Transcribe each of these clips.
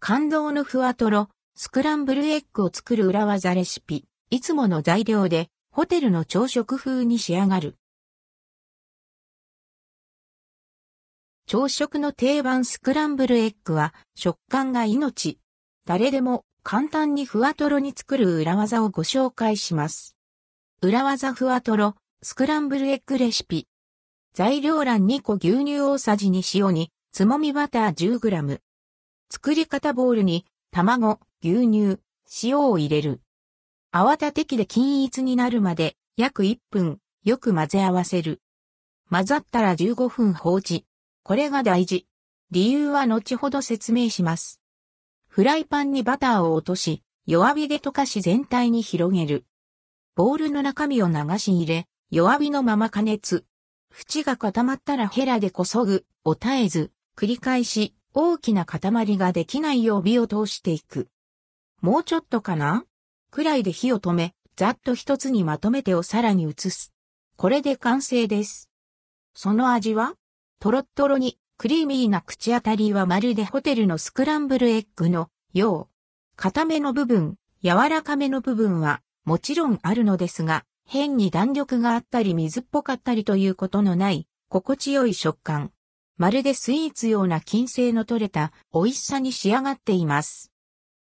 感動のふわとろ、スクランブルエッグを作る裏技レシピ。いつもの材料で、ホテルの朝食風に仕上がる。朝食の定番スクランブルエッグは食感が命。誰でも簡単にふわとろに作る裏技をご紹介します。裏技ふわとろ、スクランブルエッグレシピ。材料欄2個牛乳大さじに塩に、つもみバター 10g。作り方ボウルに、卵、牛乳、塩を入れる。泡立て器で均一になるまで、約1分、よく混ぜ合わせる。混ざったら15分放置。これが大事。理由は後ほど説明します。フライパンにバターを落とし、弱火で溶かし全体に広げる。ボウルの中身を流し入れ、弱火のまま加熱。縁が固まったらヘラでこそぐ、を絶えず、繰り返し、大きな塊ができないよう火を通していく。もうちょっとかな？くらいで火を止め、ざっと一つにまとめてお皿に移す。これで完成です。その味は？トロットロにクリーミーな口当たりはまるでホテルのスクランブルエッグのよう。固めの部分、柔らかめの部分はもちろんあるのですが、変に弾力があったり水っぽかったりということのない心地よい食感。まるでスイーツような金星の取れた美味しさに仕上がっています。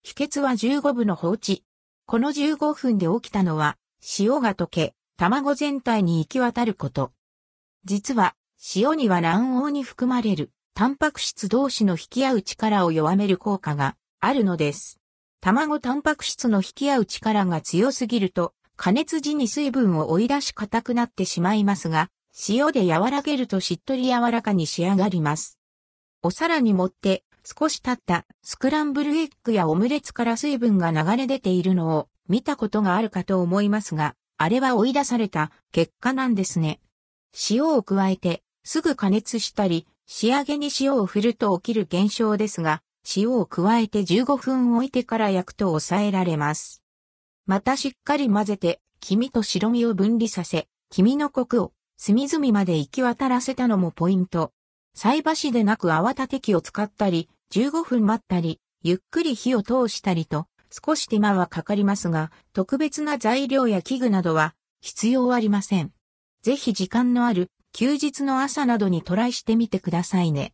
秘訣は15分の放置。この15分で起きたのは塩が溶け、卵全体に行き渡ること。実は塩には卵黄に含まれるタンパク質同士の引き合う力を弱める効果があるのです。卵タンパク質の引き合う力が強すぎると加熱時に水分を追い出し硬くなってしまいますが、塩で和らげるとしっとり柔らかに仕上がります。お皿に盛って少し経ったスクランブルエッグやオムレツから水分が流れ出ているのを見たことがあるかと思いますが、あれは追い出された結果なんですね。塩を加えてすぐ加熱したり、仕上げに塩を振ると起きる現象ですが、塩を加えて15分置いてから焼くと抑えられます。またしっかり混ぜて、黄身と白身を分離させ、黄身のコクを隅々まで行き渡らせたのもポイント。菜箸でなく泡立て器を使ったり、15分待ったり、ゆっくり火を通したりと、少し手間はかかりますが、特別な材料や器具などは必要ありません。ぜひ時間のある休日の朝などにトライしてみてくださいね。